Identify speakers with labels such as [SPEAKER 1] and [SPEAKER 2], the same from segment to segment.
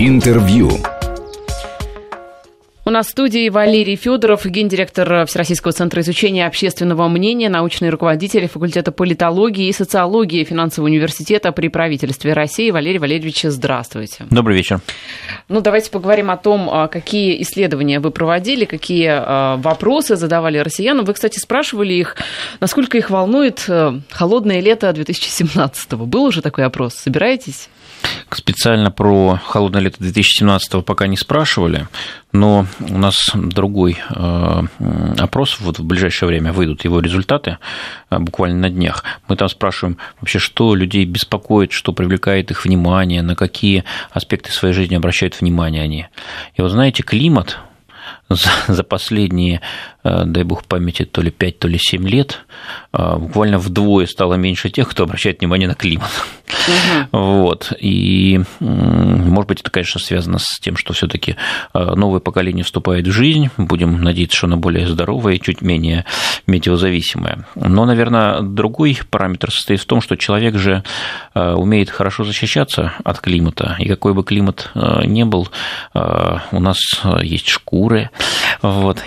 [SPEAKER 1] Интервью.
[SPEAKER 2] У нас в студии Валерий Федоров, гендиректор Всероссийского центра изучения общественного мнения, научный руководитель факультета политологии и социологии финансового университета при правительстве России. Валерий Валерьевич, здравствуйте.
[SPEAKER 3] Добрый вечер.
[SPEAKER 2] Ну, давайте поговорим о том, а, какие исследования вы проводили, какие а, вопросы задавали россиянам. Вы, кстати, спрашивали их, насколько их волнует э, холодное лето 2017-го. Был уже такой опрос? Собираетесь?
[SPEAKER 3] Специально про холодное лето 2017 пока не спрашивали, но у нас другой э, опрос, вот в ближайшее время выйдут его результаты, э, буквально на днях. Мы там спрашиваем вообще, что людей беспокоит, что привлекает их внимание, на какие аспекты своей жизни обращают внимание они. И вот знаете, климат за, за последние, э, дай бог памяти, то ли 5, то ли 7 лет, буквально вдвое стало меньше тех, кто обращает внимание на климат. Угу. Вот. И, может быть, это, конечно, связано с тем, что все-таки э, новое поколение вступает в жизнь. Будем надеяться, что оно более здоровое и чуть менее метеозависимое. Но, наверное, другой параметр состоит в том, что человек же э, умеет хорошо защищаться от климата. И какой бы климат ни был, у нас есть шкуры. Вот.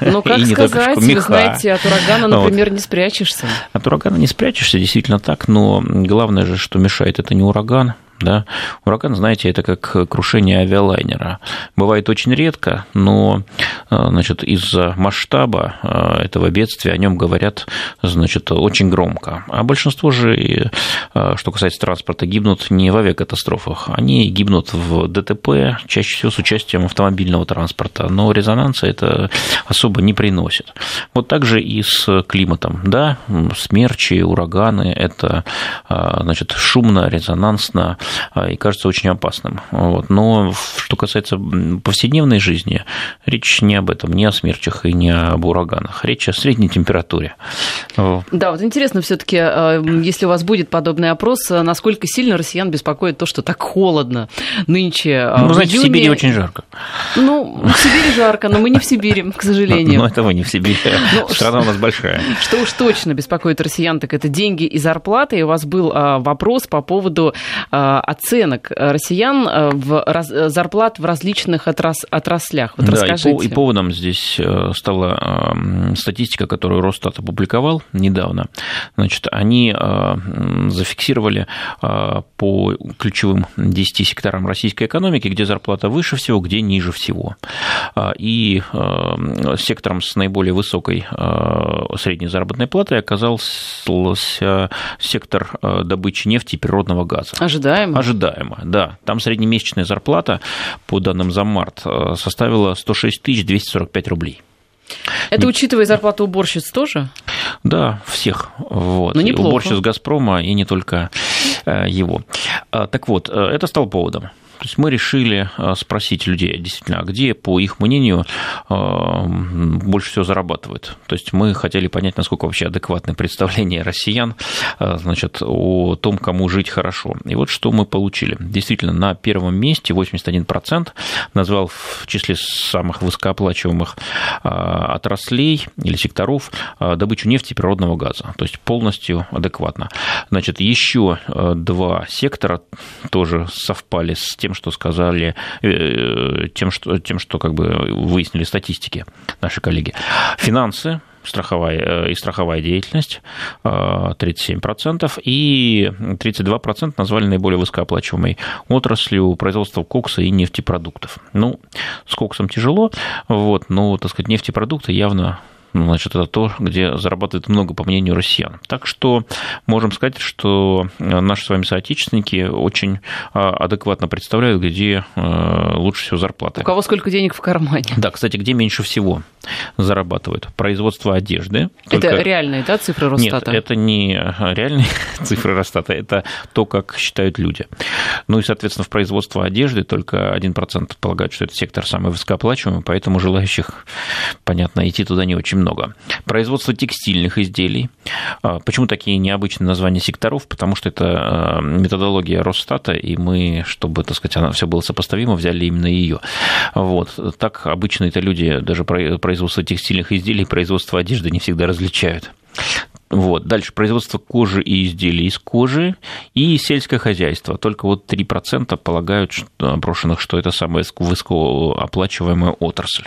[SPEAKER 2] Ну, как сказать, вы знаете, от урагана, например, вот. не спрячешься.
[SPEAKER 3] От урагана не спрячешься, действительно так, но главное же, что мешает, это не ураган, да? Ураган, знаете, это как крушение авиалайнера. Бывает очень редко, но э, значит, из-за масштаба э, этого бедствия о нем говорят значит, очень громко. А большинство же, э, что касается транспорта, гибнут не в авиакатастрофах, они гибнут в ДТП, чаще всего с участием автомобильного транспорта, но резонанса это особо не приносит. Вот так же и с климатом. Да, смерчи, ураганы – это значит, шумно, резонансно, и кажется очень опасным. Вот. Но что касается повседневной жизни, речь не об этом, не о смерчах и не об ураганах. Речь о средней температуре.
[SPEAKER 2] Да, вот интересно все таки а, если у вас будет подобный опрос, а, насколько сильно россиян беспокоит то, что так холодно нынче
[SPEAKER 3] Ну, знаете, июне... в Сибири очень жарко.
[SPEAKER 2] Ну, в Сибири жарко, но мы не в Сибири, к сожалению.
[SPEAKER 3] Но это вы не в Сибири. Ну, Страна у нас большая.
[SPEAKER 2] Что уж точно беспокоит россиян, так это деньги и зарплаты. И у вас был вопрос по поводу оценок россиян э, в раз, э, зарплат в различных отрас, отраслях. Вот
[SPEAKER 3] да,
[SPEAKER 2] расскажите.
[SPEAKER 3] И, и поводом здесь э, стала статистика, которую Росстат опубликовал недавно. Значит, они зафиксировали по ключевым 10 секторам российской экономики, где зарплата выше всего, где ниже всего. И сектором с наиболее высокой средней заработной платой оказался сектор добычи нефти и природного газа.
[SPEAKER 2] Ожидаемо.
[SPEAKER 3] Ожидаемо, да. Там среднемесячная зарплата, по данным за март, э, составила 106 245 рублей.
[SPEAKER 2] Это Не... учитывая зарплату уборщиц тоже?
[SPEAKER 3] Да, всех. Вот.
[SPEAKER 2] Ну, неплохо.
[SPEAKER 3] Уборщиц «Газпрома» и не только э, его. А, так вот, э, это стало поводом. То есть мы решили э, спросить людей, действительно, а где, по их мнению, э, больше всего зарабатывают. То есть мы хотели понять, насколько вообще адекватное представление россиян э, значит, о том, кому жить хорошо. И вот что мы получили. Действительно, на первом месте 81% назвал в числе самых высокооплачиваемых отраслей или секторов добычу нефти и природного газа. То есть полностью адекватно. Значит, еще два сектора тоже совпали с тем, тем, что сказали, э, тем, что, тем, что как бы выяснили статистики наши коллеги. Финансы, страховая э, и страховая деятельность 37%, э, и 32% назвали наиболее высокооплачиваемой отраслью производства кокса и нефтепродуктов. Ну, с коксом тяжело, вот, но, так сказать, нефтепродукты явно значит, это то, где зарабатывает много, по мнению россиян. Так что можем сказать, что э, наши с вами соотечественники очень а, адекватно представляют, где э, лучше всего зарплаты.
[SPEAKER 2] У кого сколько денег в кармане.
[SPEAKER 3] Да, кстати, где меньше всего зарабатывают? Производство одежды.
[SPEAKER 2] Это только... реальные, да, цифры Росстата?
[SPEAKER 3] Нет, это не реальные цифры Росстата, это то, как считают люди. Ну и, соответственно, в производство одежды только 1% полагают, что этот сектор самый высокооплачиваемый, поэтому желающих, понятно, идти туда не очень много много. Производство текстильных изделий. А, почему такие необычные названия секторов? Потому что это а, методология Росстата, и мы, чтобы, так сказать, она все было сопоставимо, взяли именно ее. Вот. Так обычно это люди даже производство текстильных изделий, производство одежды не всегда различают. Вот. Дальше производство кожи и изделий из кожи и сельское хозяйство. Только вот 3% полагают что, опрошенных, что это самая высокооплачиваемая отрасль.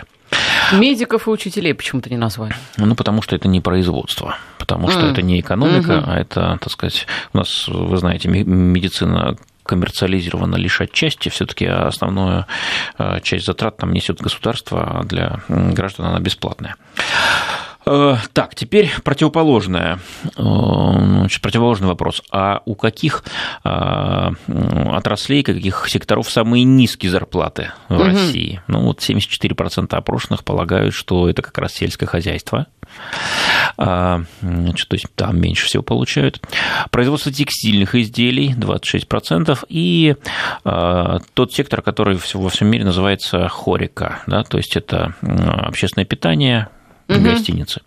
[SPEAKER 2] Медиков и учителей почему-то не назвали.
[SPEAKER 3] Ну, потому что это не производство, потому что mm. это не экономика, mm-hmm. а это, так сказать, у нас, вы знаете, медицина коммерциализирована лишь отчасти, все-таки основную э, часть затрат там несет государство, а для граждан она бесплатная. Э, так, теперь противоположное, э, значит, противоположный вопрос. А у каких э, отраслей, каких секторов самые низкие зарплаты в угу. России? Ну, вот 74% опрошенных полагают, что это как раз сельское хозяйство. А, значит, то есть там меньше всего получают. Производство текстильных изделий 26%. И тот сектор, который во всем мире называется хорика, да, то есть это общественное питание, угу. гостиницы.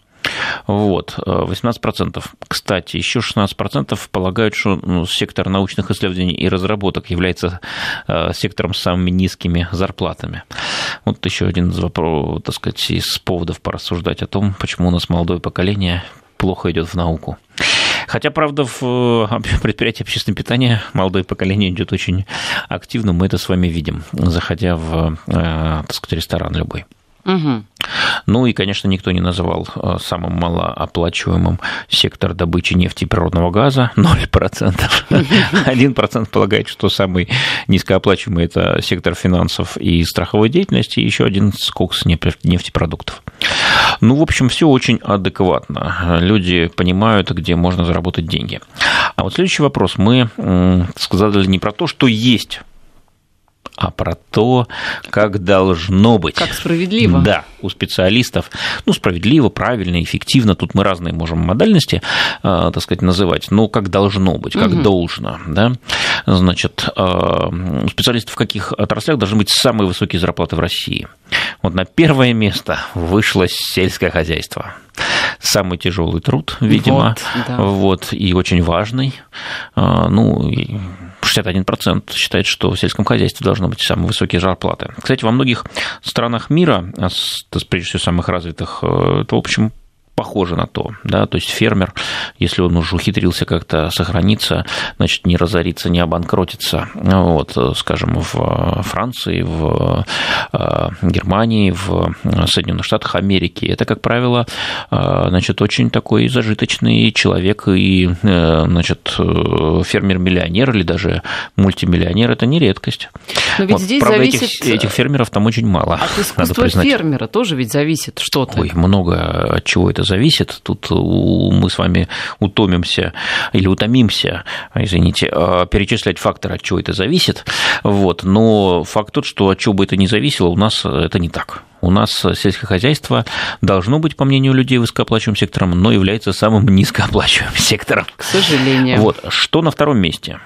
[SPEAKER 3] Вот, 18%. Кстати, еще 16% полагают, что ну, сектор научных исследований и разработок является э, сектором с самыми низкими зарплатами. Вот еще один из вопросов, так сказать, из поводов порассуждать о том, почему у нас молодое поколение плохо идет в науку. Хотя, правда, в э, предприятии общественного питания молодое поколение идет очень активно, мы это с вами видим, заходя в, э, так сказать, ресторан любой. Угу. Ну и, конечно, никто не называл э, самым малооплачиваемым сектор добычи нефти и природного газа 0%. 1% полагает, что самый низкооплачиваемый – это сектор финансов и страховой деятельности, и еще один скок с нефтепродуктов. Ну, в общем, все очень адекватно. Люди понимают, где можно заработать деньги. А вот следующий вопрос. Мы сказали не про то, что есть а про то, как должно быть.
[SPEAKER 2] Как справедливо.
[SPEAKER 3] Да, у специалистов. Ну, справедливо, правильно, эффективно. Тут мы разные можем модальности, э, так сказать, называть. Но как должно быть, как угу. должно. Да? Значит, э, у специалистов в каких отраслях должны быть самые высокие зарплаты в России? Вот на первое место вышло сельское хозяйство самый тяжелый труд, видимо, вот, да. вот и очень важный. Э, ну, 61% считает, что в сельском хозяйстве должны быть самые высокие зарплаты. Кстати, во многих странах мира, а прежде всего самых развитых, э, это, в общем, похоже на то, да, то есть фермер, если он уже ухитрился как-то сохраниться, значит, не разориться, не обанкротиться, вот, скажем, в Франции, в э, Германии, в Соединенных Штатах Америки, это, как правило, э, значит, очень такой зажиточный человек и, э, значит, фермер-миллионер или даже мультимиллионер, это не редкость.
[SPEAKER 2] Но ведь вот, здесь правда, зависит...
[SPEAKER 3] этих, этих фермеров там очень мало.
[SPEAKER 2] От искусства фермера тоже ведь зависит что-то.
[SPEAKER 3] Ой, много от чего это зависит. Тут мы с вами утомимся или утомимся, извините, а, перечислять факторы, от чего это зависит. Вот. Но факт тот, что от чего бы это ни зависело, у нас это не так. У нас сельское хозяйство должно быть, по мнению людей, высокооплачиваемым сектором, но является самым низкооплачиваемым сектором.
[SPEAKER 2] К сожалению.
[SPEAKER 3] Вот. Что на втором месте?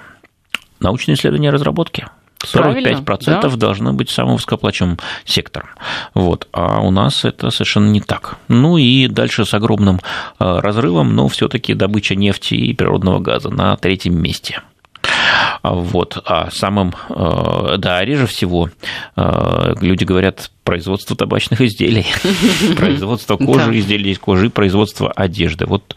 [SPEAKER 3] Научные исследования и разработки. 45% да? должны быть самым высокооплачиваемым сектором. Вот. А у нас это совершенно не так. Ну и дальше с огромным э, разрывом, но все-таки добыча нефти и природного газа на третьем месте. Вот. А самым, э, да, реже всего люди говорят производство табачных изделий, производство кожи, изделий из кожи, производство одежды. Вот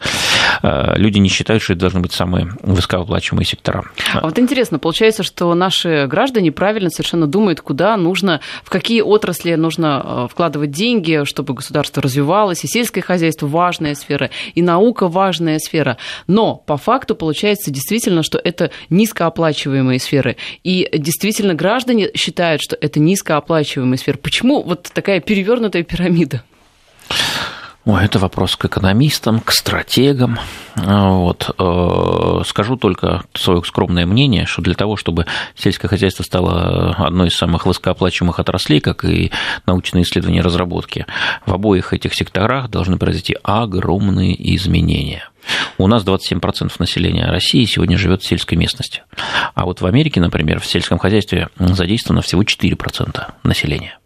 [SPEAKER 3] люди не считают, что это должны быть самые высокооплачиваемые сектора.
[SPEAKER 2] А вот интересно, получается, что наши граждане правильно совершенно думают, куда нужно, в какие отрасли нужно э, вкладывать деньги, чтобы государство развивалось, и сельское хозяйство важная сфера, и наука важная сфера. Но по факту получается действительно, что это низкооплачиваемые сферы. И действительно граждане считают, что это низкооплачиваемые сферы. Почему вот такая перевернутая пирамида?
[SPEAKER 3] Ой, это вопрос к экономистам, к стратегам. Вот. Э, скажу только свое скромное мнение, что для того, чтобы сельское хозяйство стало одной из самых высокооплачиваемых отраслей, как и научные исследования и разработки, в обоих этих секторах должны произойти огромные изменения. У нас 27% населения России сегодня живет в сельской местности. А вот в Америке, например, в сельском хозяйстве задействовано всего 4% населения.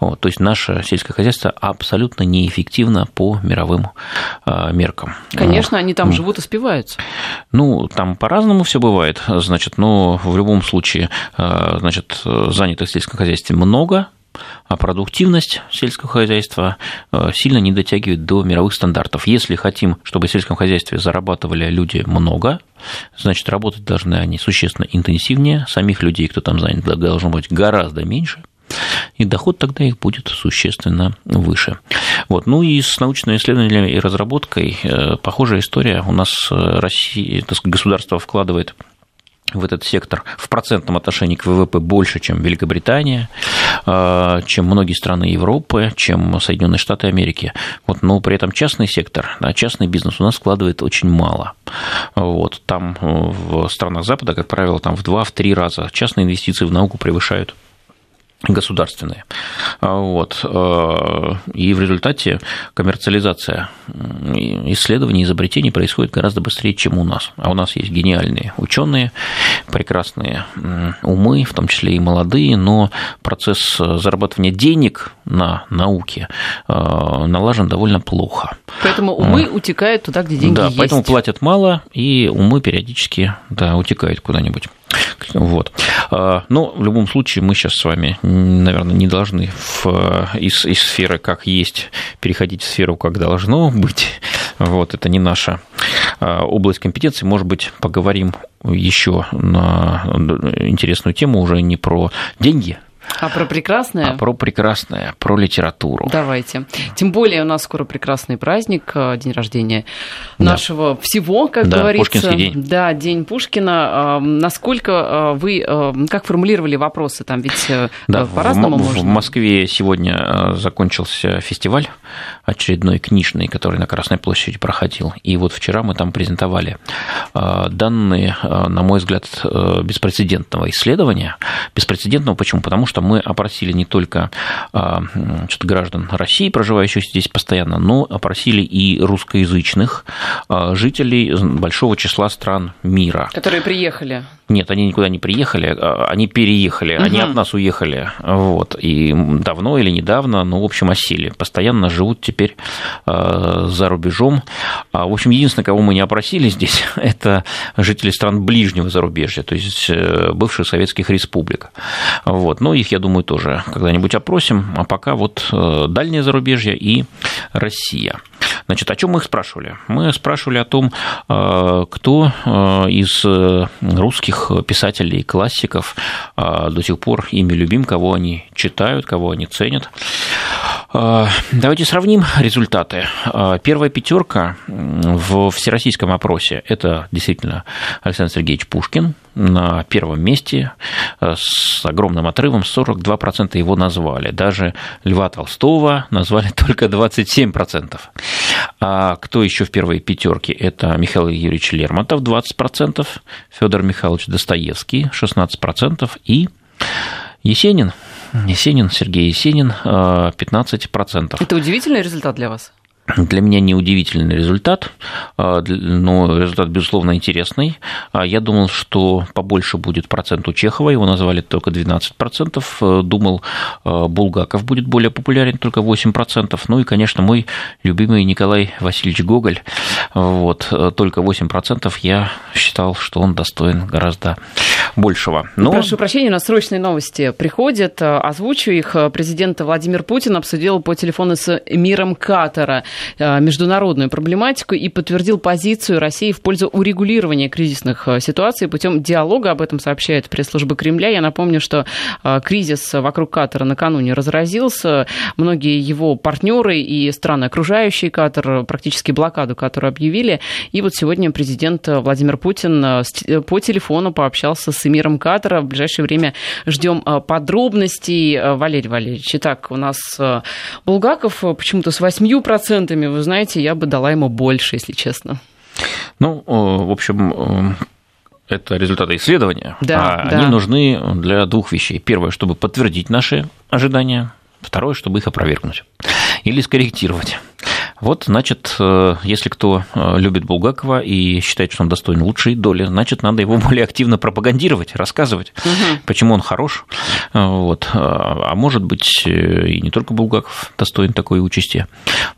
[SPEAKER 3] Вот, то есть наше сельское хозяйство абсолютно неэффективно по мировым меркам.
[SPEAKER 2] Конечно, они там живут и спиваются.
[SPEAKER 3] Ну, там по-разному все бывает, значит, но в любом случае, значит, занятых в сельском хозяйстве много, а продуктивность сельского хозяйства э, сильно не дотягивает до мировых стандартов. Если хотим, чтобы в сельском хозяйстве зарабатывали люди много, значит, работать должны они существенно интенсивнее, самих людей, кто там занят, должно быть гораздо меньше, и доход тогда их будет существенно выше. Вот. Ну и с научными исследованиями и разработкой э, похожая история. У нас э, Россия, сказать, государство вкладывает в этот сектор в процентном отношении к ВВП больше, чем Великобритания, э, чем многие страны Европы, чем Соединенные Штаты Америки. Вот, но при этом частный сектор, да, частный бизнес у нас вкладывает очень мало. Вот, там в странах Запада, как правило, там в 2-3 раза частные инвестиции в науку превышают государственные. Вот. Э, и в результате коммерциализация исследований, изобретений происходит гораздо быстрее, чем у нас. А у нас есть гениальные ученые, прекрасные умы, в том числе и молодые, но процесс зарабатывания денег на науке э, налажен довольно плохо.
[SPEAKER 2] Поэтому умы утекают туда, где деньги
[SPEAKER 3] да,
[SPEAKER 2] есть.
[SPEAKER 3] поэтому платят мало, и умы периодически да, утекают куда-нибудь. Вот. А, но в любом случае мы сейчас с вами, наверное, не должны в, из, из сферы как есть переходить в сферу как должно быть. Вот, это не наша а, область компетенции. Может быть, поговорим еще на интересную тему уже не про деньги,
[SPEAKER 2] а про прекрасное?
[SPEAKER 3] А про прекрасное, про литературу.
[SPEAKER 2] Давайте. Тем более у нас скоро прекрасный праздник, э, день рождения да. нашего всего, как
[SPEAKER 3] да,
[SPEAKER 2] говорится.
[SPEAKER 3] Пушкинский день.
[SPEAKER 2] Да, день Пушкина. Насколько э, вы, э, как формулировали вопросы? Там ведь да, по-разному
[SPEAKER 3] в,
[SPEAKER 2] можно.
[SPEAKER 3] В Москве сегодня закончился фестиваль очередной книжный, который на Красной площади проходил. И вот вчера мы там презентовали данные, на мой взгляд, беспрецедентного исследования. Беспрецедентного почему? Потому что мы опросили не только а, граждан России, проживающих здесь постоянно, но опросили и русскоязычных а, жителей большого числа стран мира.
[SPEAKER 2] Которые приехали.
[SPEAKER 3] Нет, они никуда не приехали, а, они переехали, угу. они от нас уехали. Вот. И давно или недавно, ну, в общем, осели. Постоянно живут теперь за рубежом. В общем, единственное, кого мы не опросили здесь, это жители стран ближнего зарубежья, то есть э, бывших советских республик. Вот. Но их, я думаю, тоже когда-нибудь опросим. А пока вот э, дальнее зарубежье и Россия. Значит, о чем мы их спрашивали? Мы спрашивали о том, э, кто э, из русских писателей, классиков до сих пор ими любим, кого они читают, кого они ценят. Давайте сравним результаты. Первая пятерка в всероссийском опросе – это действительно Александр Сергеевич Пушкин, на первом месте э, с огромным отрывом 42% его назвали. Даже Льва Толстого назвали только 27%. А кто еще в первой пятерке? Это Михаил Юрьевич Лермонтов 20%, Федор Михайлович Достоевский 16% и Есенин Есенин, Сергей Есенин, 15%.
[SPEAKER 2] Э, Это удивительный результат для вас?
[SPEAKER 3] Для меня неудивительный результат, а, но результат, безусловно, интересный. А, я думал, что побольше будет процент у Чехова, его назвали только 12%. Э, думал, а, Булгаков будет более популярен, только 8%. Ну и, конечно, мой любимый Николай Васильевич Гоголь, вот, э, только 8%. Я считал, что он достоин гораздо большего.
[SPEAKER 2] Но... Прошу прощения, у нас срочные новости приходят. Озвучу их. Президент Владимир Путин обсудил по телефону с миром Катара э, международную проблематику и подтвердил позицию России в пользу урегулирования кризисных э, ситуаций путем диалога. Об этом сообщает пресс-служба Кремля. Я напомню, что э, кризис вокруг Катара накануне разразился. Многие его партнеры и страны, окружающие Катар, практически блокаду Катара объявили. И вот сегодня президент Владимир Путин по телефону пообщался с эмиром Катара. В ближайшее время ждем подробностей. Валерий Валерьевич, итак, у нас Булгаков почему-то с 8%, вы знаете, я бы дала ему больше, если честно.
[SPEAKER 3] Ну, в общем, это результаты исследования,
[SPEAKER 2] да,
[SPEAKER 3] а
[SPEAKER 2] да.
[SPEAKER 3] они нужны для двух вещей. Первое, чтобы подтвердить наши ожидания, второе, чтобы их опровергнуть или скорректировать. Вот, значит, если кто любит Булгакова и считает, что он достоин лучшей доли, значит, надо его более активно пропагандировать, рассказывать, угу. почему он хорош. Вот. А может быть, и не только Булгаков достоин такой участи.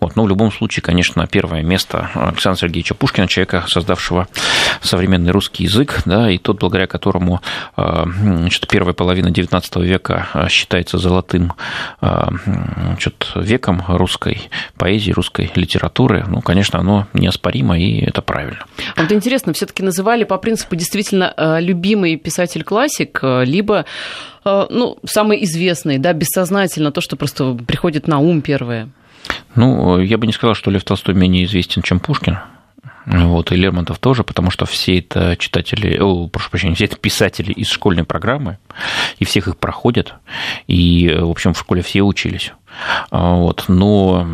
[SPEAKER 3] Вот. Но в любом случае, конечно, первое место Александра Сергеевича Пушкина, человека, создавшего современный русский язык, да, и тот, благодаря которому значит, первая половина XIX века считается золотым значит, веком русской поэзии, русской литературы, ну, конечно, оно неоспоримо, и это правильно.
[SPEAKER 2] А вот интересно, все таки называли по принципу действительно э, любимый писатель-классик, э, либо э, ну, самый известный, да, бессознательно, то, что просто приходит на ум первое?
[SPEAKER 3] Ну, я бы не сказал, что Лев Толстой менее известен, чем Пушкин. Вот, и Лермонтов тоже, потому что все это читатели, о, прошу прощения, все это писатели из школьной программы, и всех их проходят, и, в общем, в школе все учились. А, вот, но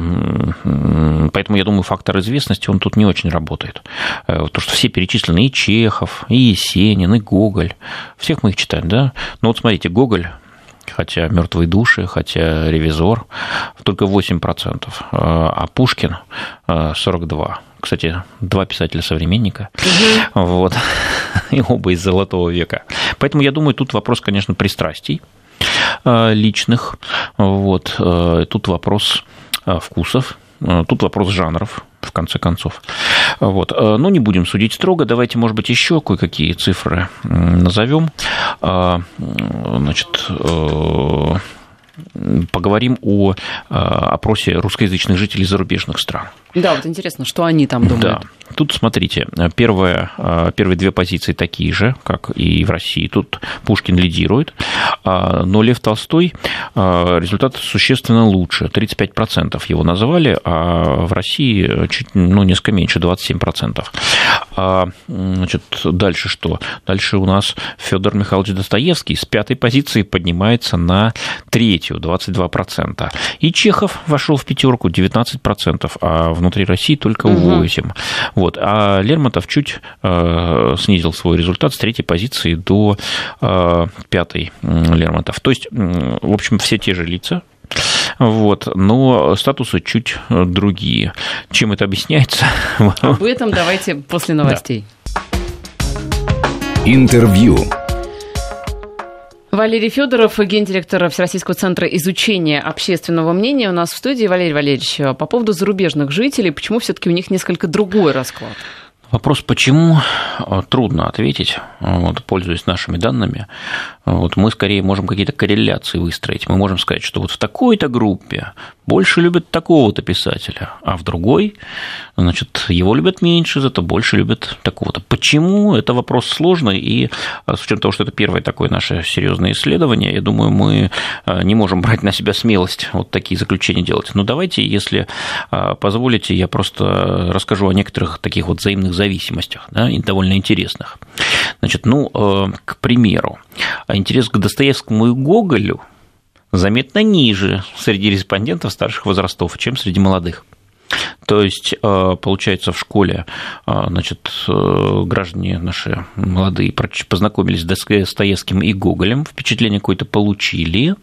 [SPEAKER 3] поэтому я думаю, фактор известности, он тут не очень работает. Э, то, что все перечислены, и Чехов, и Есенин, и Гоголь, всех мы их читаем, да? Но вот смотрите, Гоголь хотя «Мертвые души», хотя «Ревизор», только 8%, а, а Пушкин 42%. Кстати, два писателя-современника, угу. вот, и оба из Золотого века. Поэтому я думаю, тут вопрос, конечно, пристрастий а, личных, вот, а, тут вопрос вкусов, тут вопрос жанров, в конце концов. Вот. Но не будем судить строго. Давайте, может быть, еще кое-какие цифры назовем. Значит, э, поговорим о опросе русскоязычных жителей зарубежных стран.
[SPEAKER 2] Да, вот интересно, что они там думают. Да.
[SPEAKER 3] Тут, смотрите, первые, первые две позиции такие же, как и в России. Тут Пушкин лидирует, но Лев Толстой результат существенно лучше. 35% его называли, а в России чуть, ну, несколько меньше, 27%. А, значит, дальше что? Дальше у нас Федор Михайлович Достоевский с пятой позиции поднимается на третью, 22%. И Чехов вошел в пятерку, 19%, а внутри России только 8%. Угу. Вот. А Лермонтов чуть э, снизил свой результат с третьей позиции до э, пятой Лермонтов. То есть, в общем, все те же лица, вот, но статусы чуть другие. Чем это объясняется?
[SPEAKER 2] Об этом давайте после новостей.
[SPEAKER 1] Интервью.
[SPEAKER 2] Валерий Федоров, гендиректор Всероссийского центра изучения общественного мнения у нас в студии. Валерий Валерьевич, по поводу зарубежных жителей, почему все-таки у них несколько другой расклад?
[SPEAKER 3] Вопрос, почему, трудно ответить, вот, пользуясь нашими данными. Вот, мы скорее можем какие-то корреляции выстроить. Мы можем сказать, что вот в такой-то группе больше любят такого-то писателя, а в другой, значит, его любят меньше, зато больше любят такого-то. Почему? Это вопрос сложный, и с учетом того, что это первое такое наше серьезное исследование, я думаю, мы не можем брать на себя смелость вот такие заключения делать. Но давайте, если позволите, я просто расскажу о некоторых таких вот взаимных зависимостях, да, и довольно интересных. Значит, ну, э, к примеру, интерес к Достоевскому и Гоголю заметно ниже среди респондентов старших возрастов, чем среди молодых. То есть, э, получается, в школе э, значит, э, граждане наши молодые познакомились с Достоевским и Гоголем, впечатление какое-то получили,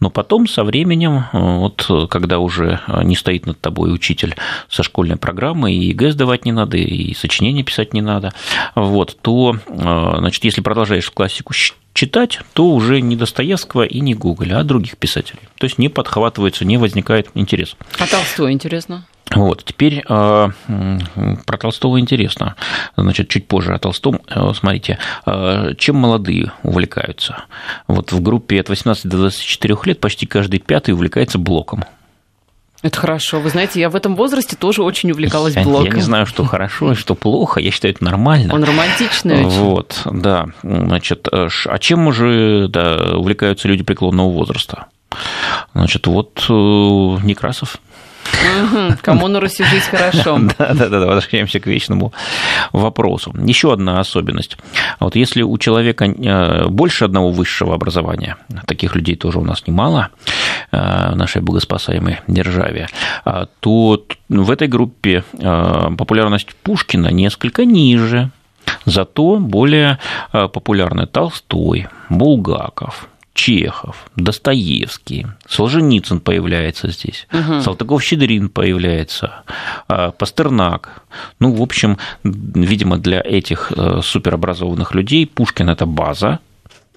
[SPEAKER 3] но потом со временем, вот когда уже не стоит над тобой учитель со школьной программы, и ЕГЭ сдавать не надо, и сочинение писать не надо, вот, то, значит, если продолжаешь классику читать, то уже не Достоевского и не Гоголя, а других писателей. То есть не подхватывается, не возникает интерес.
[SPEAKER 2] А Толстой интересно?
[SPEAKER 3] Вот, теперь э, про Толстого интересно. Значит, чуть позже о Толстом. Э, смотрите, э, чем молодые увлекаются? Вот в группе от 18 до 24 лет почти каждый пятый увлекается блоком.
[SPEAKER 2] Это хорошо. Вы знаете, я в этом возрасте тоже очень увлекалась блоком.
[SPEAKER 3] Я не знаю, что хорошо и что плохо. Я считаю, это нормально.
[SPEAKER 2] Он романтичный очень.
[SPEAKER 3] Вот, да. Значит, а чем уже да, увлекаются люди преклонного возраста? Значит, вот Некрасов.
[SPEAKER 2] Кому на Руси жить хорошо.
[SPEAKER 3] Да, да, да, возвращаемся к вечному вопросу. Еще одна особенность. Вот если у человека э, больше одного высшего образования, таких людей тоже у нас немало э, в нашей богоспасаемой державе, а, то в этой группе э, популярность Пушкина несколько ниже. Зато более популярны Толстой, Булгаков, Чехов, Достоевский, Солженицын появляется здесь, угу. Салтыков-Щедрин появляется, а, Пастернак. Ну, в общем, видимо, для этих э, суперобразованных людей Пушкин – это база,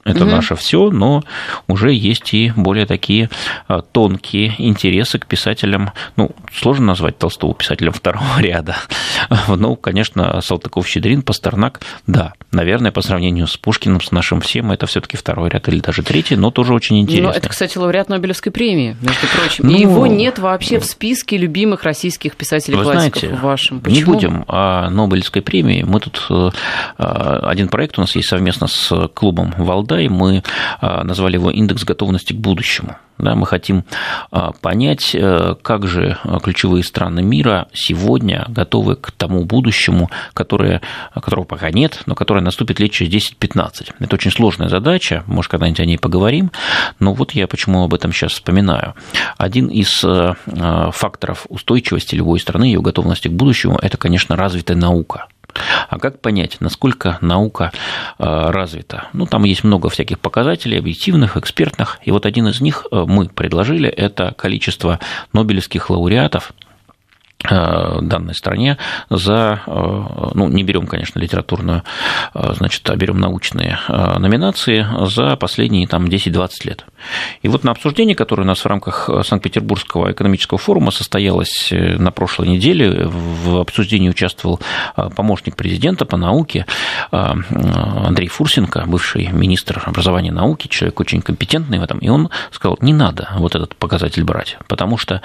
[SPEAKER 3] это угу. наше все, но уже есть и более такие а, тонкие интересы к писателям. Ну, сложно назвать Толстого писателем второго ряда. Ну, конечно, Салтыков-Щедрин, Пастернак, да, наверное, по сравнению с Пушкиным, с нашим всем, это все-таки второй ряд или даже третий, но тоже очень интересно. Ну,
[SPEAKER 2] это, кстати, лауреат Нобелевской премии, между прочим. Ну, и его нет вообще в списке любимых российских писателей-классиков
[SPEAKER 3] знаете,
[SPEAKER 2] вашем.
[SPEAKER 3] Почему? Не будем о Нобелевской премии. Мы тут э, один проект у нас есть совместно с клубом Валдай, мы а, назвали его «Индекс готовности к будущему». Да, мы хотим а, понять, э, как же ключевые страны мира сегодня готовы к тому будущему, которое, которого пока нет, но которое наступит лет через 10-15. Это очень сложная задача, может, когда-нибудь о ней поговорим, но вот я почему об этом сейчас вспоминаю. Один из э, э, факторов устойчивости любой страны, ее готовности к будущему, это, конечно, развитая наука – а как понять, насколько наука э, развита? Ну, там есть много всяких показателей, объективных, экспертных. И вот один из них э, мы предложили, это количество нобелевских лауреатов данной стране за, э, ну, не берем, конечно, литературную, э, значит, а берем научные номинации за последние там 10-20 лет. И вот на обсуждении, которое у нас в рамках Санкт-Петербургского экономического форума состоялось на прошлой неделе, в обсуждении участвовал помощник президента по науке Андрей Фурсенко, бывший министр образования и науки, человек очень компетентный в этом, и он сказал, не надо вот этот показатель брать, потому что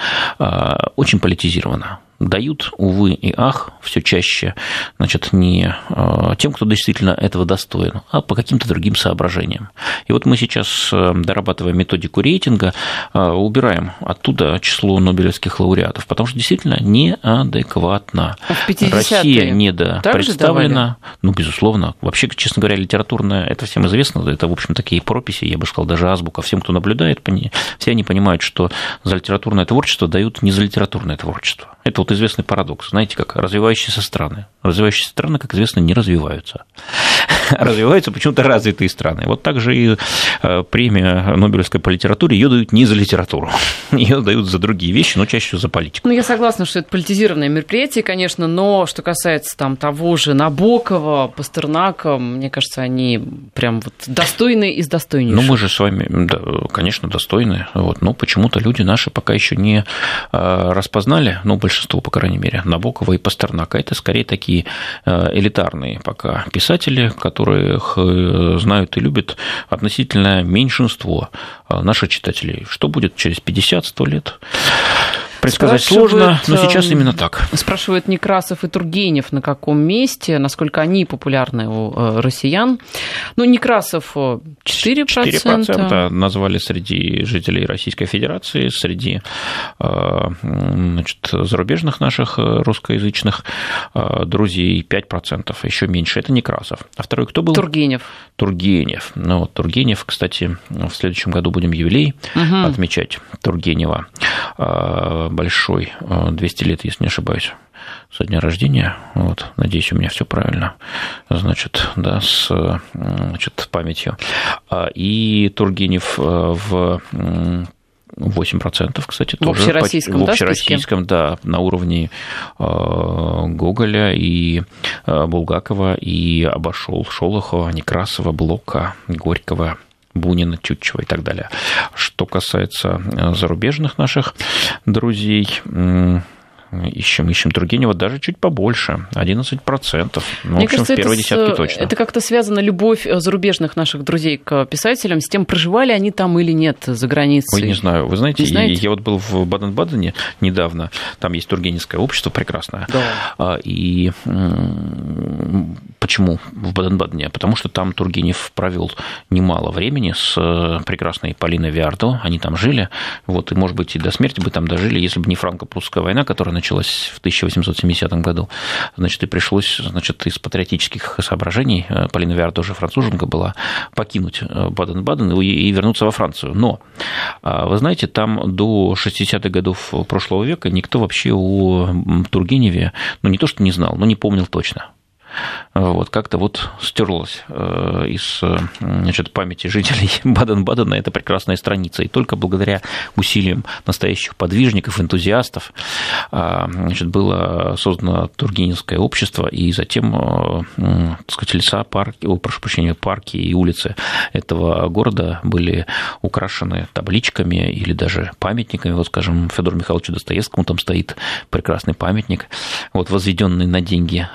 [SPEAKER 3] очень политизировано дают, увы и ах, все чаще, значит, не э, тем, кто действительно этого достоин, а по каким-то другим соображениям. И вот мы сейчас, э, дорабатывая методику рейтинга, э, убираем оттуда число нобелевских лауреатов, потому что действительно неадекватно.
[SPEAKER 2] А
[SPEAKER 3] Россия недопредставлена. Ну, безусловно. Вообще, честно говоря, литературная, это всем известно, это, в общем, такие прописи, я бы сказал, даже азбука. Всем, кто наблюдает, все они понимают, что за литературное творчество дают не за литературное творчество. Это вот известный парадокс. Знаете, как развивающиеся страны. Развивающиеся страны, как известно, не развиваются. Развиваются почему-то развитые страны. Вот так же и э, премия Нобелевской по литературе, ее дают не за литературу, ее дают за другие вещи, но чаще всего за политику.
[SPEAKER 2] Ну, я согласна, что это политизированное мероприятие, конечно, но что касается там того же Набокова, Пастернака, мне кажется, они прям вот достойны из достойнейших.
[SPEAKER 3] Ну, мы же с вами, да, конечно, достойны, вот, но почему-то люди наши пока еще не э, распознали, ну, большинство, по крайней мере, Набокова и Пастернака. Это скорее такие э, элитарные пока писатели, которых э, знают и любят относительно меньшинство э, наших читателей. Что будет через 50-100 лет? Предсказать сложно, но сейчас именно так.
[SPEAKER 2] Спрашивают Некрасов и Тургенев, на каком месте, насколько они популярны у э, россиян. Ну, Некрасов 4%. 4%
[SPEAKER 3] назвали среди жителей Российской Федерации, среди э, значит, зарубежных наших э, русскоязычных друзей 5%, еще меньше. Это Некрасов. А второй кто был?
[SPEAKER 2] Тургенев.
[SPEAKER 3] Тургенев. Ну, вот Тургенев, кстати, в следующем году будем юбилей угу. отмечать Тургенева большой, 200 лет, если не ошибаюсь со дня рождения. Вот, надеюсь, у меня все правильно. Значит, да, с значит, памятью. А, и Тургенев в 8%, кстати,
[SPEAKER 2] в тоже. Общероссийском,
[SPEAKER 3] в общероссийском, да, да, на уровне Гоголя и Булгакова, и обошел Шолохова, Некрасова, Блока, Горького, Бунина, Чутчева и так далее. Что касается э, зарубежных наших друзей, ищем, ищем Тургенева даже чуть побольше, 11%. Ну, Мне в общем, кажется, в первой десятке точно.
[SPEAKER 2] Это как-то связано любовь э, зарубежных наших друзей к писателям с тем, проживали они там или нет за границей.
[SPEAKER 3] Ой, не знаю. Вы знаете, знаете? я вот был в Баден-Бадене недавно, там есть Тургеневское общество прекрасное. Да. А, и почему в Баден-Бадене? Потому что там Тургенев провел немало времени с э, прекрасной Полиной Виардо, они там жили, вот, и, может быть, и до смерти бы там дожили, если бы не франко-прусская война, которая началась в 1870 году, значит, и пришлось, значит, из патриотических соображений, э, Полина Виар тоже француженка была, покинуть э, Баден-Баден и вернуться во Францию. Но, а, вы знаете, там до 60-х годов прошлого века никто вообще о Тургеневе, ну, не то, что не знал, но не помнил точно. Вот, как-то вот стерлась э, из значит, памяти жителей Баден-Бадена эта прекрасная страница. И только благодаря усилиям настоящих подвижников, энтузиастов а, значит, было создано Тургеневское общество, и затем, так сказать, леса, парки, о, прошу прощения, парки и улицы этого города были украшены табличками или даже памятниками. Вот, скажем, Федору Михайловичу Достоевскому там стоит прекрасный памятник, вот, возведенный на деньги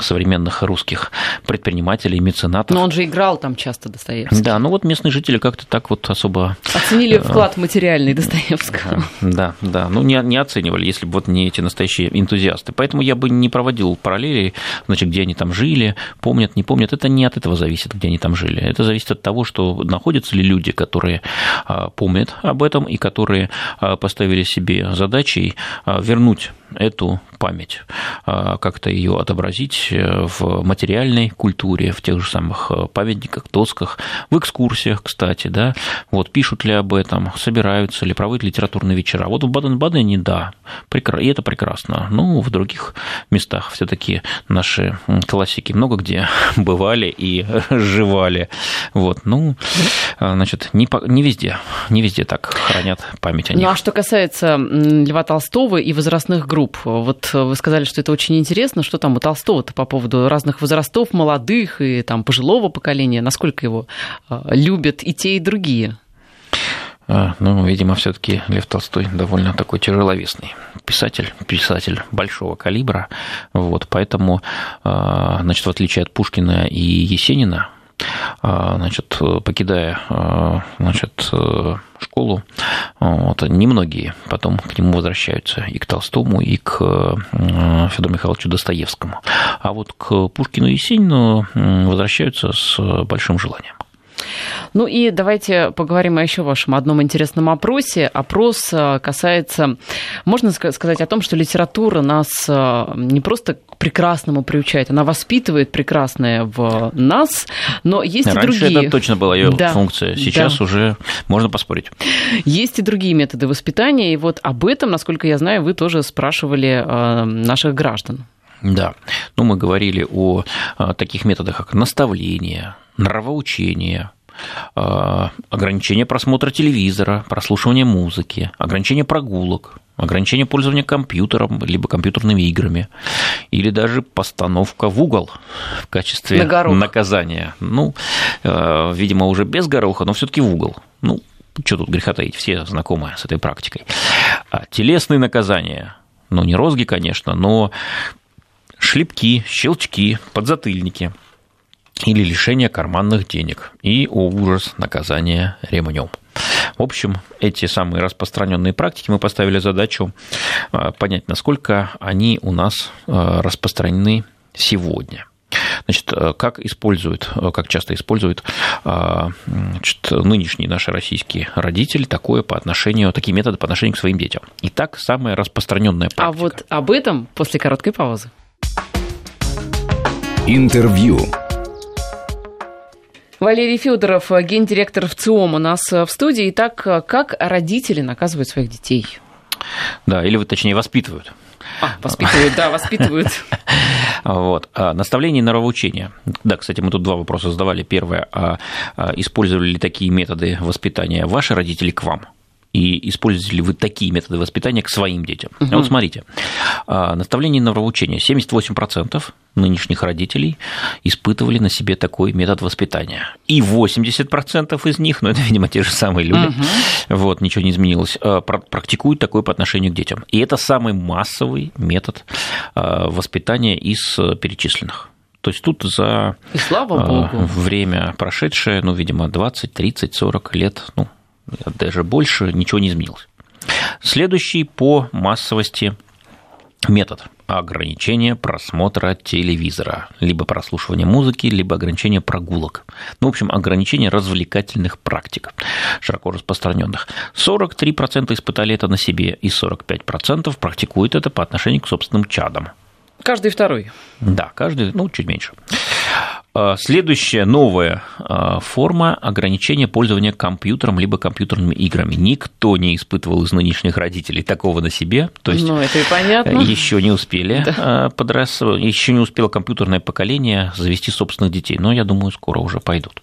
[SPEAKER 3] современных русских предпринимателей, меценатов.
[SPEAKER 2] Но он же играл там часто Достоевский.
[SPEAKER 3] Да, ну вот местные жители как-то так вот особо...
[SPEAKER 2] Оценили э, вклад материальный Достоевского.
[SPEAKER 3] Да, да, ну не, не оценивали, если бы вот не эти настоящие энтузиасты. Поэтому я бы не проводил параллели, значит, где они там жили, помнят, не помнят. Это не от этого зависит, где они там жили. Это зависит от того, что находятся ли люди, которые а, помнят об этом и которые а, поставили себе задачей а, вернуть эту память, а, как-то ее отобразить э, в материальной культуре, в тех же самых э, памятниках, досках, в экскурсиях, кстати, да, вот пишут ли об этом, собираются ли, проводят литературные вечера. Вот в Баден-Бадене, да, и это прекрасно. Ну, в других местах все таки наши классики много где бывали и жевали. Вот, ну, а, значит, не, по, не везде, не везде так хранят память о них.
[SPEAKER 2] Ну, а что касается Льва Толстого и возрастных групп. Вот вы сказали, что это очень интересно. Что там у Толстого-то по поводу разных возрастов, молодых и там пожилого поколения? Насколько его а, любят и те, и другие?
[SPEAKER 3] А, ну, видимо, все-таки Лев Толстой довольно такой тяжеловесный писатель, писатель большого калибра. Вот, поэтому, а, значит, в отличие от Пушкина и Есенина, значит, покидая а, значит, школу, вот, немногие потом к нему возвращаются и к Толстому, и к Федору Михайловичу Достоевскому. А вот к Пушкину и Есенину возвращаются с большим желанием.
[SPEAKER 2] Ну и давайте поговорим о еще вашем одном интересном опросе. Опрос э, касается, можно сказать о том, что литература нас э, не просто к прекрасному приучает, она воспитывает прекрасное в нас, но есть
[SPEAKER 3] Раньше
[SPEAKER 2] и другие.
[SPEAKER 3] это точно была ее да, функция, сейчас да. уже можно поспорить.
[SPEAKER 2] Есть и другие методы воспитания, и вот об этом, насколько я знаю, вы тоже спрашивали э, наших граждан.
[SPEAKER 3] Да, ну мы говорили о таких методах, как наставление, нравоучение, а, ограничение просмотра телевизора, прослушивание музыки, ограничение прогулок, ограничение пользования компьютером либо компьютерными играми, или даже постановка в угол в качестве наказания. Ну, а, видимо, уже без гороха, но все-таки в угол. Ну, что тут греха таить, все знакомы с этой практикой. А телесные наказания, ну, не розги, конечно, но шлепки, щелчки, подзатыльники – или лишение карманных денег и, о ужас, наказание ремнем. В общем, эти самые распространенные практики мы поставили задачу а, понять, насколько они у нас а, распространены сегодня. Значит, а, как используют, как часто используют значит, нынешние наши российские родители такое по отношению, такие методы по отношению к своим детям. Итак, самая распространенная практика.
[SPEAKER 2] А вот об этом после короткой паузы.
[SPEAKER 1] Интервью.
[SPEAKER 2] Валерий Федоров, гендиректор в ЦИОМ у нас в студии. Итак, как родители наказывают своих детей?
[SPEAKER 3] Да, или, точнее, воспитывают.
[SPEAKER 2] А, воспитывают, да, воспитывают.
[SPEAKER 3] Вот. А, наставление и нравоучение. Да, кстати, мы тут два вопроса задавали. Первое, а, а использовали ли такие методы воспитания ваши родители к вам? И используете ли вы такие методы воспитания к своим детям. Угу. Вот смотрите, а, наставление и нравоучение. 78% нынешних родителей испытывали на себе такой метод воспитания. И 80% из них, ну это, видимо, те же самые люди, угу. вот, ничего не изменилось, а, практикуют такое по отношению к детям. И это самый массовый метод воспитания из перечисленных. То есть тут за
[SPEAKER 2] и слава Богу.
[SPEAKER 3] время прошедшее, ну, видимо, 20, 30, 40 лет, ну, даже больше, ничего не изменилось. Следующий по массовости метод ограничения просмотра телевизора, либо прослушивания музыки, либо ограничения прогулок. Ну, в общем, ограничение развлекательных практик, широко распространенных. 43% испытали это на себе, и 45% практикуют это по отношению к собственным чадам.
[SPEAKER 2] Каждый второй.
[SPEAKER 3] Да, каждый, ну, чуть меньше. А, следующая новая а, форма ограничения пользования компьютером либо компьютерными играми. Никто не испытывал из нынешних родителей такого на себе. То есть
[SPEAKER 2] ну, это и понятно.
[SPEAKER 3] Еще не успели да. Подрас... еще не успело компьютерное поколение завести собственных детей. Но я думаю, скоро уже пойдут.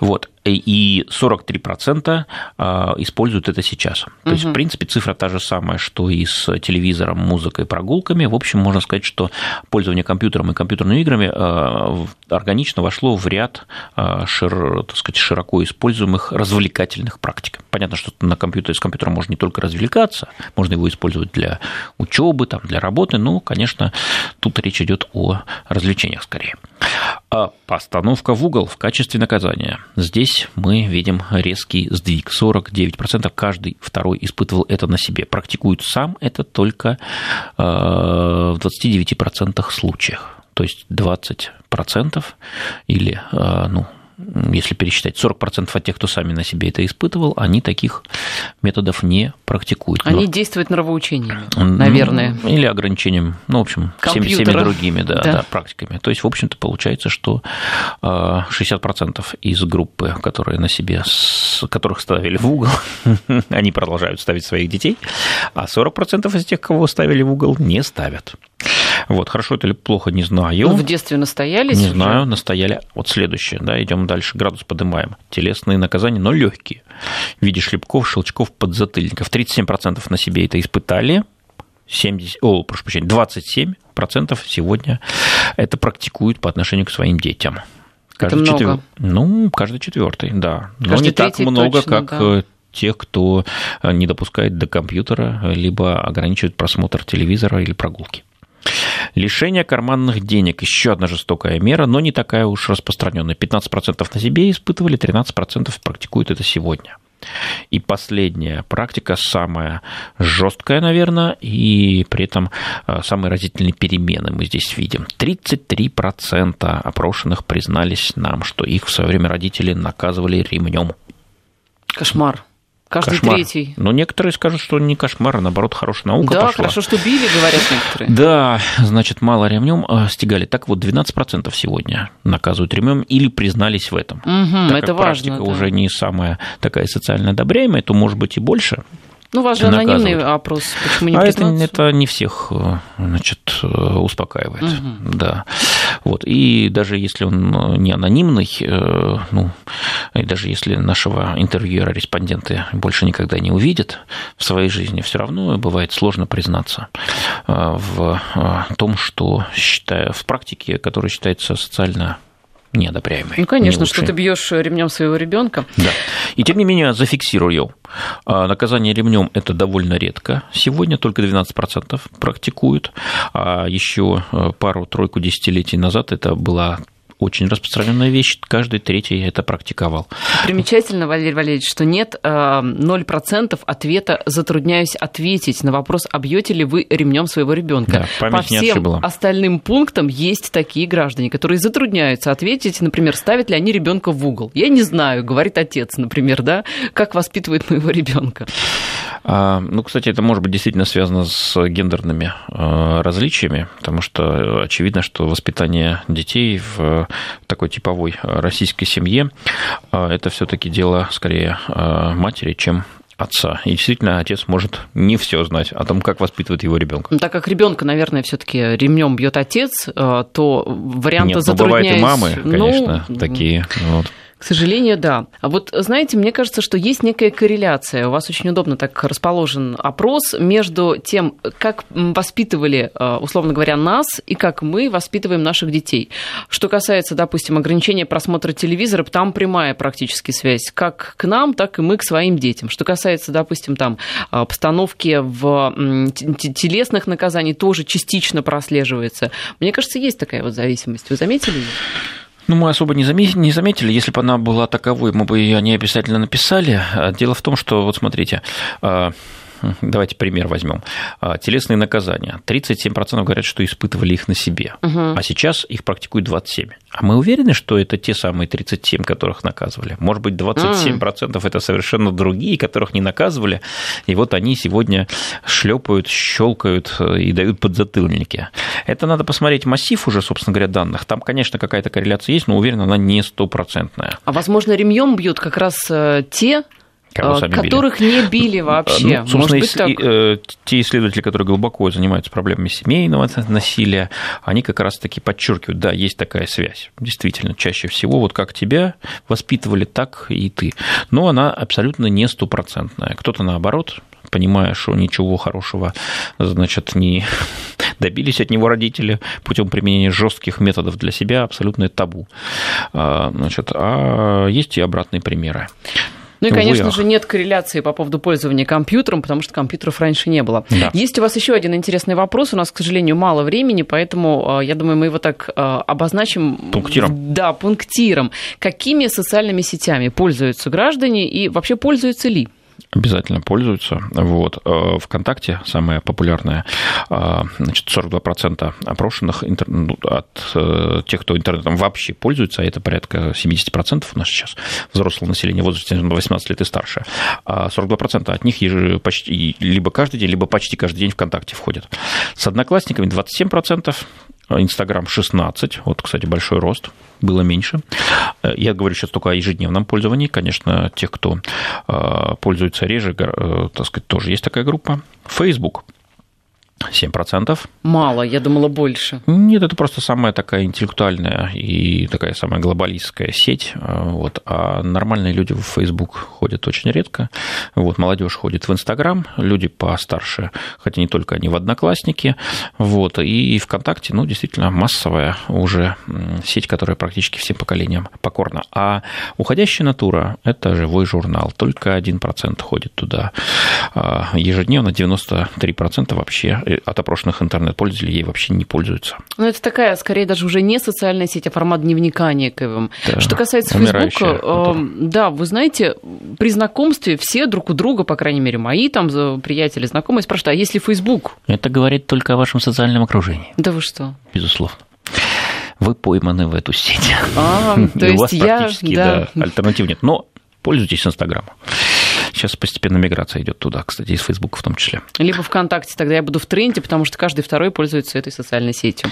[SPEAKER 3] Вот и 43% а, используют это сейчас. То угу. есть, в принципе, цифра та же самая, что и с телевизором, музыкой, прогулками. В общем, можно сказать, что пользование компьютером и компьютерными играми а, органично вошло в ряд а, шир, так сказать, широко используемых развлекательных практик. Понятно, что на компьютере с компьютером можно не только развлекаться, можно его использовать для учебы, там, для работы, но, конечно, тут речь идет о развлечениях скорее. Постановка в угол в качестве наказания. Здесь мы видим резкий сдвиг. 49% каждый второй испытывал это на себе. Практикуют сам это только э, в 29% случаях. То есть 20% или э, ну, если пересчитать, 40% от тех, кто сами на себе это испытывал, они таких методов не практикуют.
[SPEAKER 2] Они Но... действуют нравоучениями, наверное.
[SPEAKER 3] Ну, или ограничением, ну, в общем, всеми, всеми другими да, да. Да, практиками. То есть, в общем-то, получается, что 60% а, из группы, которые на себе, которых ставили в угол, они продолжают ставить своих детей, а 40% из тех, кого ставили в угол, не ставят. Вот, хорошо это или плохо, не знаю.
[SPEAKER 2] Ну, в детстве настоялись?
[SPEAKER 3] Не уже? знаю, настояли. Вот следующее, да, идем дальше, градус поднимаем. Телесные наказания, но легкие. В виде шлепков, щелчков, подзатыльников. 37% на себе это испытали, 70, о, прошу прощения, 27% сегодня это практикуют по отношению к своим детям.
[SPEAKER 2] Каждый это
[SPEAKER 3] много. Ну, каждый четвертый, да. Каждый Но не так много, точно, как да. Э, тех, кто э, не допускает до компьютера, либо ограничивает просмотр телевизора или прогулки. Лишение карманных денег – еще одна жестокая мера, но не такая уж распространенная. 15% на себе испытывали, 13% практикуют это сегодня. И последняя практика, самая жесткая, наверное, и при этом э, самые разительные перемены мы здесь видим. 33% опрошенных признались нам, что их в свое время родители наказывали ремнем.
[SPEAKER 2] Кошмар. Каждый
[SPEAKER 3] кошмар.
[SPEAKER 2] третий.
[SPEAKER 3] Но некоторые скажут, что не кошмар, а наоборот хорошая наука
[SPEAKER 2] да,
[SPEAKER 3] пошла.
[SPEAKER 2] хорошо, что били, говорят некоторые.
[SPEAKER 3] Да, значит, мало ремнем э, стегали. Так вот, 12% сегодня наказывают ремнем или признались в этом.
[SPEAKER 2] Угу,
[SPEAKER 3] так
[SPEAKER 2] это
[SPEAKER 3] как
[SPEAKER 2] важно.
[SPEAKER 3] Практика да. уже не самая такая социально одобряемая, то может быть и больше.
[SPEAKER 2] Ну, у вас же анонимный опрос, почему не а
[SPEAKER 3] это, это не всех э, значит, э, успокаивает. Угу. Да. Вот. И даже если он не анонимный, э, ну, и даже если нашего интервьюера респонденты больше никогда не увидят в своей жизни, все равно бывает сложно признаться в том, что считаю в практике, которая считается социально неодобряемой.
[SPEAKER 2] Ну, конечно, что ты бьешь ремнем своего ребенка.
[SPEAKER 3] Да. И тем не менее зафиксирую. А, наказание ремнем это довольно редко. Сегодня только 12% практикуют. А еще э, пару-тройку десятилетий назад это была очень распространенная вещь, каждый третий это практиковал.
[SPEAKER 2] Примечательно, Валерий Валерьевич, что нет 0% э, ответа «затрудняюсь ответить» на вопрос, обьете ли вы ремнем своего ребенка.
[SPEAKER 3] Да, По всем
[SPEAKER 2] остальным пунктам есть такие граждане, которые затрудняются ответить, например, ставят ли они ребенка в угол. Я не знаю, говорит отец, например, да, как воспитывает моего ребенка.
[SPEAKER 3] А, ну, кстати, это может быть действительно связано с гендерными а, различиями, потому что очевидно, что воспитание детей в такой типовой российской семье это все-таки дело скорее матери, чем отца. И действительно, отец может не все знать о том, как воспитывает его ребенка.
[SPEAKER 2] Ну, так как ребенка, наверное, все-таки ремнем бьет отец, то варианты
[SPEAKER 3] Нет,
[SPEAKER 2] затрудняюсь...
[SPEAKER 3] Ну, бывают и мамы, конечно, ну, такие. Вот.
[SPEAKER 2] К сожалению, да. А вот, знаете, мне кажется, что есть некая корреляция. У вас очень удобно так расположен опрос между тем, как воспитывали, э, условно говоря, нас и как мы воспитываем наших детей. Что касается, допустим, ограничения просмотра телевизора, там прямая практически связь как к нам, так и мы к своим детям. Что касается, допустим, там э, постановки в телесных наказаний, тоже частично прослеживается. Мне кажется, есть такая вот зависимость. Вы заметили?
[SPEAKER 3] Ну, мы особо не заметили, не заметили. Если бы она была таковой, мы бы ее не обязательно написали. Дело в том, что, вот смотрите, а, давайте пример возьмем. А, телесные наказания. 37% говорят, что испытывали их на себе, угу. а сейчас их практикуют 27%. А мы уверены, что это те самые 37, которых наказывали? Может быть, 27% mm. это совершенно другие, которых не наказывали, и вот они сегодня шлепают, щелкают э, и дают подзатыльники. Это надо посмотреть массив уже, собственно говоря, данных. Там, конечно, какая-то корреляция есть, но уверен, она не стопроцентная.
[SPEAKER 2] А возможно, ремнем бьют как раз э, те, Кого сами которых били. не били вообще.
[SPEAKER 3] Ну, собственно, быть, так... Э, те исследователи, которые глубоко занимаются проблемами семейного насилия, они как раз-таки подчеркивают, да, есть такая связь. Действительно, чаще всего вот как тебя воспитывали, так и ты. Но она абсолютно не стопроцентная. Кто-то наоборот понимая, что ничего хорошего, значит, не добились от него родители путем применения жестких методов для себя, абсолютное табу. А, значит, а есть и обратные примеры.
[SPEAKER 2] Ну и, конечно же, нет корреляции по поводу пользования компьютером, потому что компьютеров раньше не было. Да. Есть у вас еще один интересный вопрос. У нас, к сожалению, мало времени, поэтому а, я думаю, мы его так а, обозначим.
[SPEAKER 3] Пунктиром.
[SPEAKER 2] Да, пунктиром. Какими социальными сетями пользуются граждане и вообще пользуются ли?
[SPEAKER 3] Обязательно пользуются. Вот. Э, ВКонтакте самая популярная, э, значит, 42% опрошенных ну, от э, тех, кто интернетом вообще пользуется, а это порядка 70% у нас сейчас взрослого населения в возрасте 18 лет и старше, а 42% от них почти либо каждый день, либо почти каждый день ВКонтакте входят. С одноклассниками 27%, Инстаграм 16, вот, кстати, большой рост, было меньше. Я говорю сейчас только о ежедневном пользовании. Конечно, тех, кто а, пользуется реже, э, так сказать, тоже есть такая группа. Facebook 7%.
[SPEAKER 2] Мало, я думала больше.
[SPEAKER 3] Нет, это просто самая такая интеллектуальная и такая самая глобалистская сеть. Вот. А нормальные люди в Facebook ходят очень редко. Вот. Молодежь ходит в Инстаграм, люди постарше, хотя не только они в Одноклассники. Вот. И ВКонтакте, ну, действительно, массовая уже сеть, которая практически всем поколениям покорна. А уходящая натура – это живой журнал. Только 1% ходит туда. А ежедневно 93% вообще от опрошенных интернет-пользователей ей вообще не пользуются.
[SPEAKER 2] Ну, это такая, скорее, даже уже не социальная сеть, а формат дневника некого. Да, Что касается Фейсбука, э, да, вы знаете, при знакомстве все друг у друга, по крайней мере, мои там приятели, знакомые, спрашивают, а если Фейсбук?
[SPEAKER 3] Это говорит только о вашем социальном окружении.
[SPEAKER 2] Да вы что?
[SPEAKER 3] Безусловно вы пойманы в эту сеть.
[SPEAKER 2] А, то есть у вас я, практически
[SPEAKER 3] да. Да, альтернатив нет. Но пользуйтесь Инстаграмом. Сейчас постепенно миграция идет туда, кстати, из Фейсбука в том числе.
[SPEAKER 2] Либо ВКонтакте, тогда я буду в тренде, потому что каждый второй пользуется этой социальной сетью.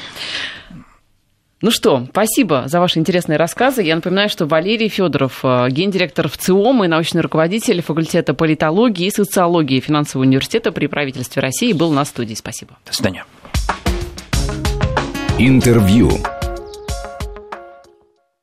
[SPEAKER 2] Ну что, спасибо за ваши интересные рассказы. Я напоминаю, что Валерий Федоров, э, гендиректор в ЦИОМ и научный руководитель факультета политологии и социологии финансового университета при правительстве России, был на студии. Спасибо.
[SPEAKER 3] До свидания.
[SPEAKER 1] Интервью.